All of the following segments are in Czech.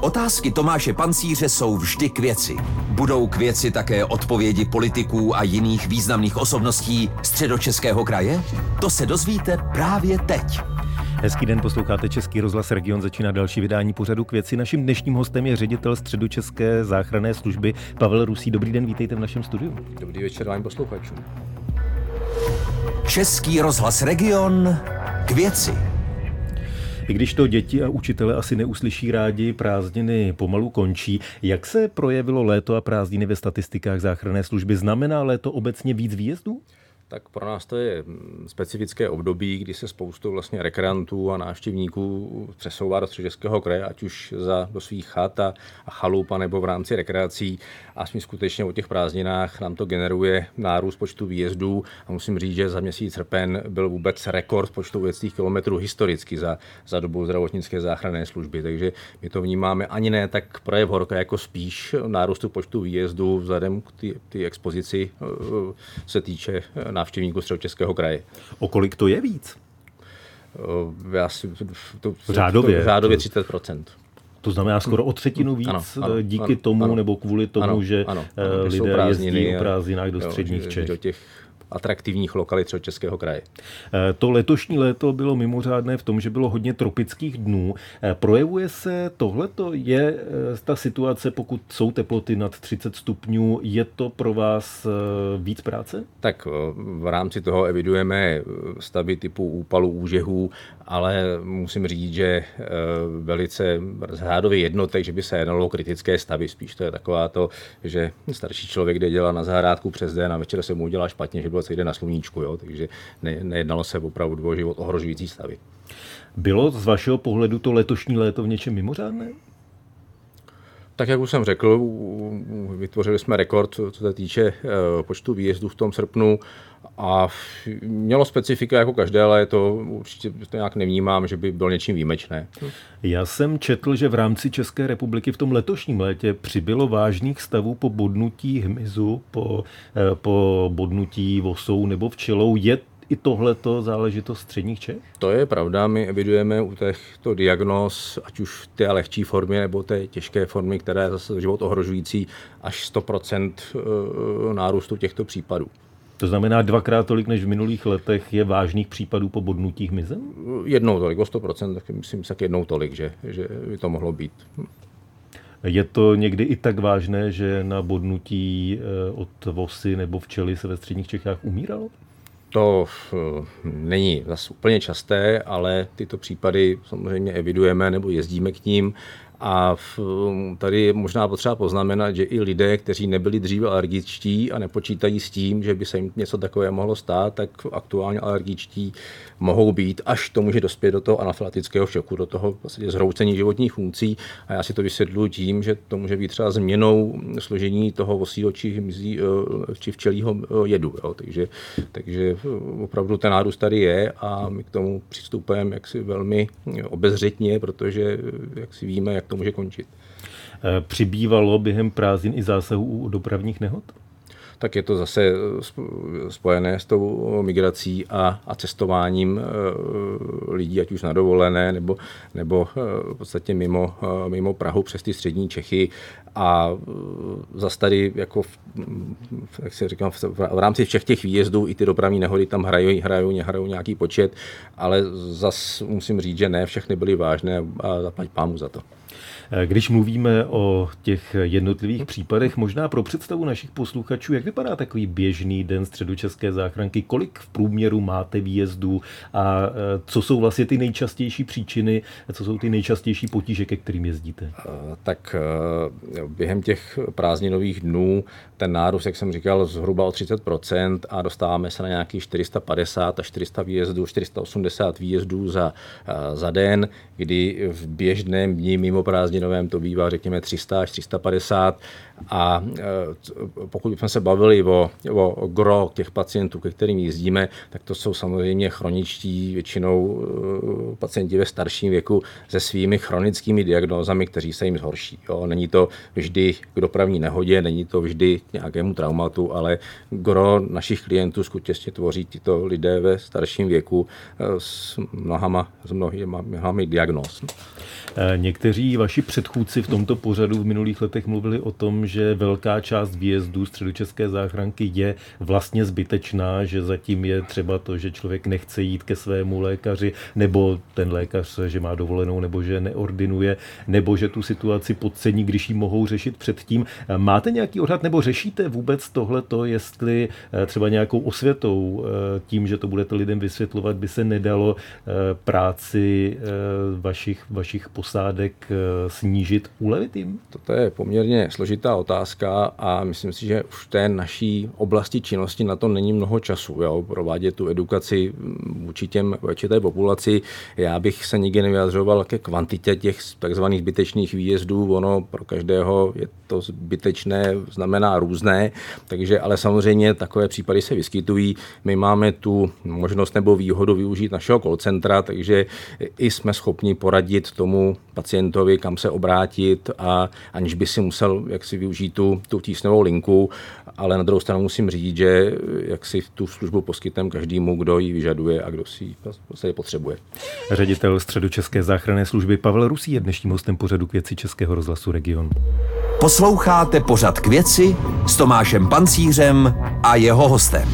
Otázky Tomáše Pancíře jsou vždy k věci. Budou k věci také odpovědi politiků a jiných významných osobností středočeského kraje? To se dozvíte právě teď. Hezký den, posloucháte Český rozhlas Region, začíná další vydání pořadu k věci. Naším dnešním hostem je ředitel středočeské záchranné služby Pavel Rusí. Dobrý den, vítejte v našem studiu. Dobrý večer vám posluchačům. Český rozhlas Region k věci. I když to děti a učitele asi neuslyší rádi, prázdniny pomalu končí. Jak se projevilo léto a prázdniny ve statistikách záchranné služby? Znamená léto obecně víc výjezdů? Tak pro nás to je mm, specifické období, kdy se spoustu vlastně rekreantů a návštěvníků přesouvá do středočeského kraje, ať už za, do svých chat a, a chalup, nebo v rámci rekreací. A jsme skutečně o těch prázdninách nám to generuje nárůst počtu výjezdů. A musím říct, že za měsíc srpen byl vůbec rekord počtu věcných kilometrů historicky za, za dobu zdravotnické záchranné služby. Takže my to vnímáme ani ne tak projev horka, jako spíš nárůstu počtu výjezdů vzhledem k ty expozici eh, se týče návštěvníků Středočeského kraje. O kolik to je víc? Eh, já si, to, řádově, to, řádově 30% to znamená skoro o třetinu víc ano, ano, díky ano, tomu ano, nebo kvůli tomu, ano, že ano, ano, lidé jezdí o prázdninách do středních Čech. Do těch atraktivních lokalit Českého kraje. Eh, to letošní léto bylo mimořádné v tom, že bylo hodně tropických dnů. Eh, projevuje se tohleto? Je eh, ta situace, pokud jsou teploty nad 30 stupňů, je to pro vás víc práce? Tak v rámci toho evidujeme stavy typu úpalů, úžehů, ale musím říct, že velice zhádově jednotek, že by se jednalo o kritické stavy. Spíš to je taková to, že starší člověk jde dělat na zahrádku přes den a večer se mu udělá špatně, že bylo se jde na sluníčku, jo? takže ne, nejednalo se opravdu o život ohrožující stavy. Bylo z vašeho pohledu to letošní léto v něčem mimořádné? Tak jak už jsem řekl, vytvořili jsme rekord, co se týče eh, počtu výjezdů v tom srpnu a mělo specifika jako každé, ale to určitě to nějak nevnímám, že by byl něčím výjimečné. Já jsem četl, že v rámci České republiky v tom letošním létě přibylo vážných stavů po bodnutí hmyzu, po, eh, po bodnutí vosou nebo včelou. Je i tohleto záležitost středních Čech? To je pravda, my evidujeme u těchto diagnóz, ať už té lehčí formy nebo té těžké formy, které zase život ohrožující, až 100% eh, nárůstu těchto případů. To znamená dvakrát tolik než v minulých letech je vážných případů po bodnutí hmyzem? Jednou tolik, o 100%, tak myslím tak jednou tolik, že, že by to mohlo být. Je to někdy i tak vážné, že na bodnutí eh, od vosy nebo včely se ve středních Čechách umíralo? To eh, není zase úplně časté, ale tyto případy samozřejmě evidujeme nebo jezdíme k ním a tady je možná potřeba poznamenat, že i lidé, kteří nebyli dříve alergičtí a nepočítají s tím, že by se jim něco takové mohlo stát, tak aktuálně alergičtí mohou být, až to může dospět do toho anafylaktického šoku, do toho vlastně zhroucení životních funkcí. A já si to vysvětluji tím, že to může být třeba změnou složení toho vosího či, eh, či včelího eh, jedu. Jo. Takže, takže opravdu ten nárůst tady je a my k tomu přistupujeme jaksi velmi obezřetně, protože jak si víme, jak to může končit. Eh, přibývalo během prázdnin i zásahů u dopravních nehod? tak je to zase eh, spojené s tou migrací a, a cestováním eh, lidí, ať už na dovolené, nebo, nebo v podstatě mimo, mimo Prahu přes ty střední Čechy. A zase tady, jako v, jak se říkám, v, v rámci všech těch výjezdů i ty dopravní nehody tam hrají, hrají, hrají nějaký počet, ale zase musím říct, že ne všechny byly vážné a zaplať pámu za to. Když mluvíme o těch jednotlivých případech, možná pro představu našich posluchačů, jak vypadá takový běžný den středočeské záchranky, kolik v průměru máte výjezdů a e, co jsou vlastně ty nejčastější příčiny, co jsou ty nejčastější potíže, ke kterým jezdíte? E, tak během těch prázdninových dnů ten nárůst, jak jsem říkal, zhruba o 30% a dostáváme se na nějakých 450 až 400 výjezdů, 480 výjezdů za, za den, kdy v běžném dní mimo prázdniny prázdninovém to bývá řekněme 300 až 350 a e, pokud bychom se bavili o, o gro těch pacientů, ke kterým jezdíme, tak to jsou samozřejmě chroničtí, většinou e, pacienti ve starším věku se svými chronickými diagnózami, kteří se jim zhorší. Jo. Není to vždy k dopravní nehodě, není to vždy k nějakému traumatu, ale gro našich klientů skutečně tvoří tyto lidé ve starším věku e, s mnohama, s mnohými, mnohými diagnóz. Někteří Vaši předchůdci v tomto pořadu v minulých letech mluvili o tom, že velká část výjezdů středočeské záchranky je vlastně zbytečná, že zatím je třeba to, že člověk nechce jít ke svému lékaři, nebo ten lékař, že má dovolenou, nebo že neordinuje, nebo že tu situaci podcení, když ji mohou řešit předtím. Máte nějaký odhad, nebo řešíte vůbec tohleto, jestli eh, třeba nějakou osvětou eh, tím, že to budete lidem vysvětlovat, by se nedalo eh, práci vašich, vašich posádek snížit, ulevit jim? Toto je poměrně složitá otázka a myslím si, že už v té naší oblasti činnosti na to není mnoho času. Jo? Provádět tu edukaci vůči těm té populaci. Já bych se nikdy nevyjadřoval ke kvantitě těch takzvaných zbytečných výjezdů. Ono pro každého je to zbytečné, znamená různé, takže ale samozřejmě takové případy se vyskytují. My máme tu možnost nebo výhodu využít našeho call centra, takže i jsme schopni poradit tomu pacientovi, kam se obrátit a aniž by si musel jak si využít tu, tu tísnovou linku, ale na druhou stranu musím říct, že jak si tu službu poskytneme každému, kdo ji vyžaduje a kdo si ji prostě potřebuje. Ředitel středočeské záchranné služby Pavel Rusí je dnešním hostem pořadu k věci Českého rozhlasu Region. Posloucháte pořad k věci s Tomášem Pancířem a jeho hostem.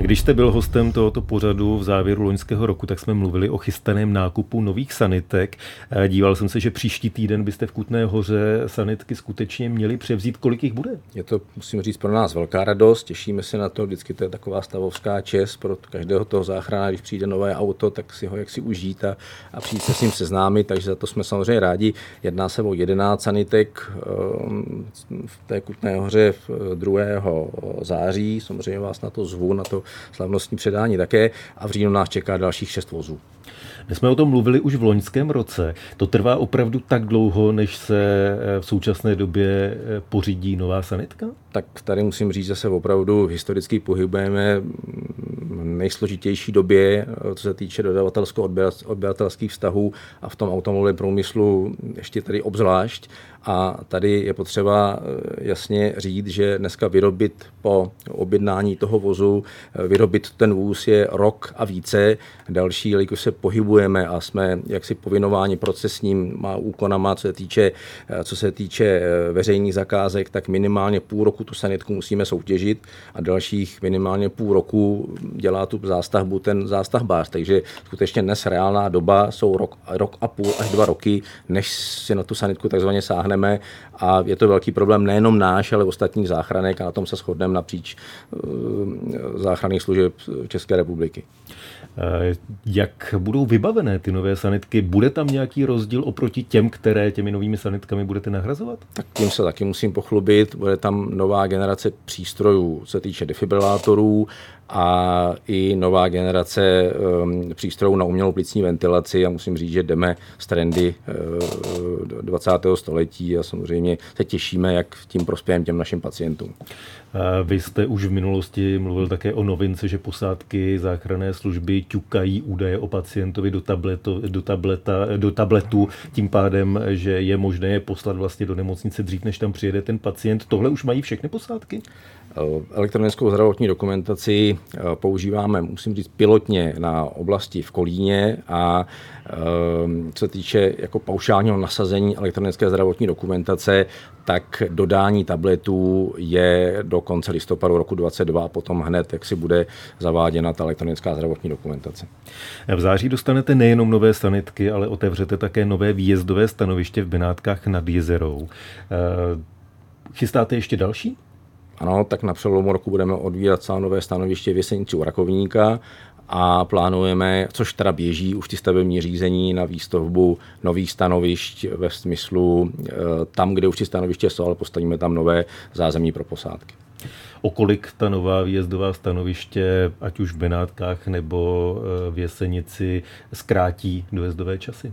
Když jste byl hostem tohoto pořadu v závěru loňského roku, tak jsme mluvili o chystaném nákupu nových sanitek. Eh, díval jsem se, že příští týden byste v Kutné hoře sanitky skutečně měli převzít. Kolik jich bude? Je to, musím říct, pro nás velká radost. Těšíme se na to. Vždycky to je taková stavovská čest pro každého toho záchrana, když přijde nové auto, tak si ho jak si užít a, a přijít se s ním seznámit. Takže za to jsme samozřejmě rádi. Jedná se o 11 sanitek ehm, v té Kutné hoře 2. září. Samozřejmě vás na to zvu, na to slavnostní předání také a v říjnu nás čeká dalších šest vozů. My jsme o tom mluvili už v loňském roce. To trvá opravdu tak dlouho, než se eh, v současné době eh, pořídí nová sanitka? Tak tady musím říct, že se opravdu historicky pohybujeme nejsložitější době, eh, co se týče dodavatelsko-odběratelských vztahů a v tom automobilovém průmyslu ještě tady obzvlášť. A tady je potřeba jasně říct, že dneska vyrobit po objednání toho vozu, vyrobit ten vůz je rok a více. Další, jelikož se pohybujeme a jsme jaksi povinováni procesním úkonama, co se týče, co se týče eh, veřejných zakázek, tak minimálně půl roku tu sanitku musíme soutěžit a dalších minimálně půl roku dělá tu zástavbu ten zástavbář. Takže skutečně dnes reálná doba jsou rok, rok a půl až dva roky, než si na tu sanitku takzvaně sáhneme a je to velký problém nejenom náš, ale ostatních záchranek a na tom se shodneme napříč eh, záchranných služeb České republiky. Eh, jak budou vybavené ty nové sanitky? Bude tam nějaký rozdíl oproti těm, které těmi novými sanitkami budete nahrazovat? Tak tím se taky musím pochlubit. Bude tam nová generace přístrojů, co se týče defibrilátorů a i nová generace um, přístrojů na umělou plicní ventilaci a musím říct, že jdeme z trendy uh, 20. století a samozřejmě se těšíme, jak tím prospějeme těm našim pacientům. Vy jste už v minulosti mluvil také o novince, že posádky záchranné služby ťukají údaje o pacientovi do, tabletu, do, tableta, do tabletu, tím pádem, že je možné je poslat vlastně do nemocnice dřív, než tam přijede ten pacient. Tohle už mají všechny posádky? Elektronickou zdravotní dokumentaci eh, používáme, musím říct, pilotně na oblasti v Kolíně a eh, co se týče jako paušálního nasazení elektronické zdravotní dokumentace, tak dodání tabletů je do konce listopadu roku 2022 a potom hned, jak si bude zaváděna ta elektronická zdravotní dokumentace. V září dostanete nejenom nové sanitky, ale otevřete také nové výjezdové stanoviště v Benátkách nad Jezerou. Eh, chystáte ještě další? Ano, tak na přelomu roku budeme odvírat celé nové stanoviště v Jesenici u Rakovníka a plánujeme, což teda běží už ty stavební řízení na výstavbu nových stanovišť ve smyslu e, tam, kde už ty stanoviště jsou, ale postavíme tam nové zázemí pro posádky. O kolik ta nová výjezdová stanoviště, ať už v Benátkách nebo e, v Jesenici, zkrátí dojezdové časy?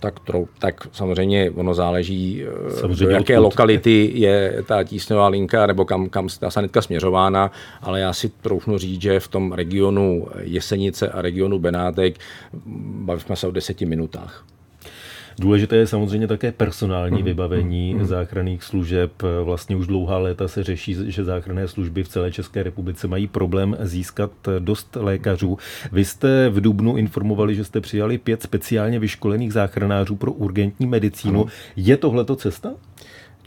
Tak, trou, tak samozřejmě ono záleží, eh, samozřejmě do jaké odkud. lokality je ta tísňová linka nebo kam, kam ta sanitka směřována, ale já si troufnu říct, že v tom regionu Jesenice a regionu Benátek bavíme se o deseti minutách. Důležité je samozřejmě také personální vybavení záchranných služeb. Vlastně už dlouhá léta se řeší, že záchranné služby v celé České republice mají problém získat dost lékařů. Vy jste v Dubnu informovali, že jste přijali pět speciálně vyškolených záchranářů pro urgentní medicínu. Je tohleto cesta?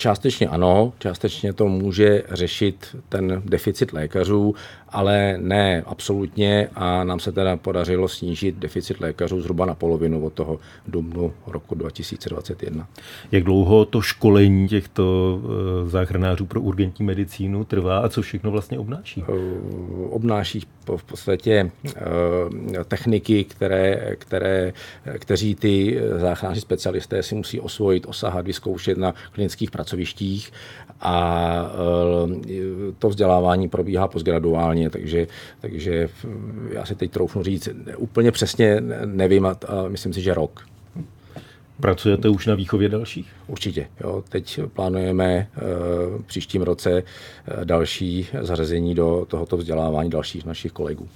Částečně ano, částečně to může řešit ten deficit lékařů, ale ne absolutně a nám se teda podařilo snížit deficit lékařů zhruba na polovinu od toho dubnu roku 2021. Jak dlouho to školení těchto eh, záchranářů pro urgentní medicínu trvá a co všechno vlastně obnáší? Eh, obnáší v podstatě eh, techniky, které, které, kteří ty záchranáři specialisté si musí osvojit, osahat, vyzkoušet na klinických pracovištích a to vzdělávání probíhá postgraduálně, takže, takže já si teď troufnu říct, úplně přesně nevím a myslím si, že rok. Pracujete už na výchově dalších? Určitě. Jo. Teď plánujeme v příštím roce eh, další zařazení do tohoto vzdělávání dalších našich kolegů.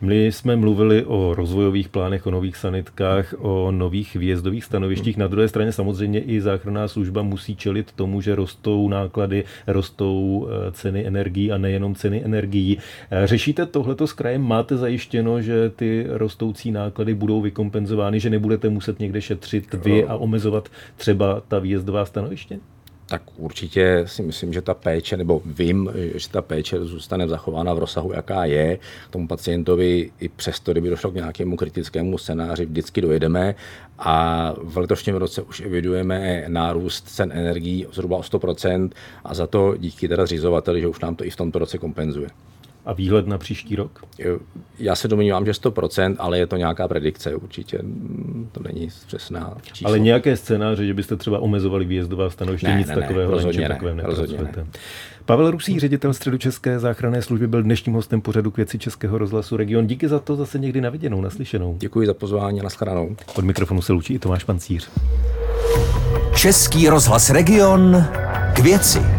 My jsme mluvili o rozvojových plánech, o nových sanitkách, o nových výjezdových stanovištích. Na druhé straně samozřejmě i záchranná služba musí čelit tomu, že rostou náklady, rostou eh, ceny energií a nejenom ceny energií. Eh, řešíte tohleto s krajem? Máte zajištěno, že ty rostoucí náklady budou vykompenzovány, že nebudete muset někde šetřit vy a omezovat třeba ta výjezdová stanoviště? tak určitě si myslím, že ta péče, nebo vím, že ta péče zůstane zachována v rozsahu, jaká je. K tomu pacientovi i přesto, kdyby došlo k nějakému kritickému scénáři, vždycky dojedeme. A v letošním roce už evidujeme nárůst cen energií zhruba o 100% a za to díky teda zřizovateli, že už nám to i v tomto roce kompenzuje. A výhled na příští rok? Já se domnívám, že 100%, ale je to nějaká predikce určitě. To není přesná číslo. Ale nějaké scénáře, že byste třeba omezovali výjezdová stanoviště, ne, nic ne, takového, ne, rozhodně ne, takovém rozhodně ne. Pavel Rusí, ředitel Středočeské záchranné služby, byl dnešním hostem pořadu k věci Českého rozhlasu Region. Díky za to zase někdy naviděnou, naslyšenou. Děkuji za pozvání a nashledanou. Od mikrofonu se loučí i Tomáš Pancíř. Český rozhlas Region k věci.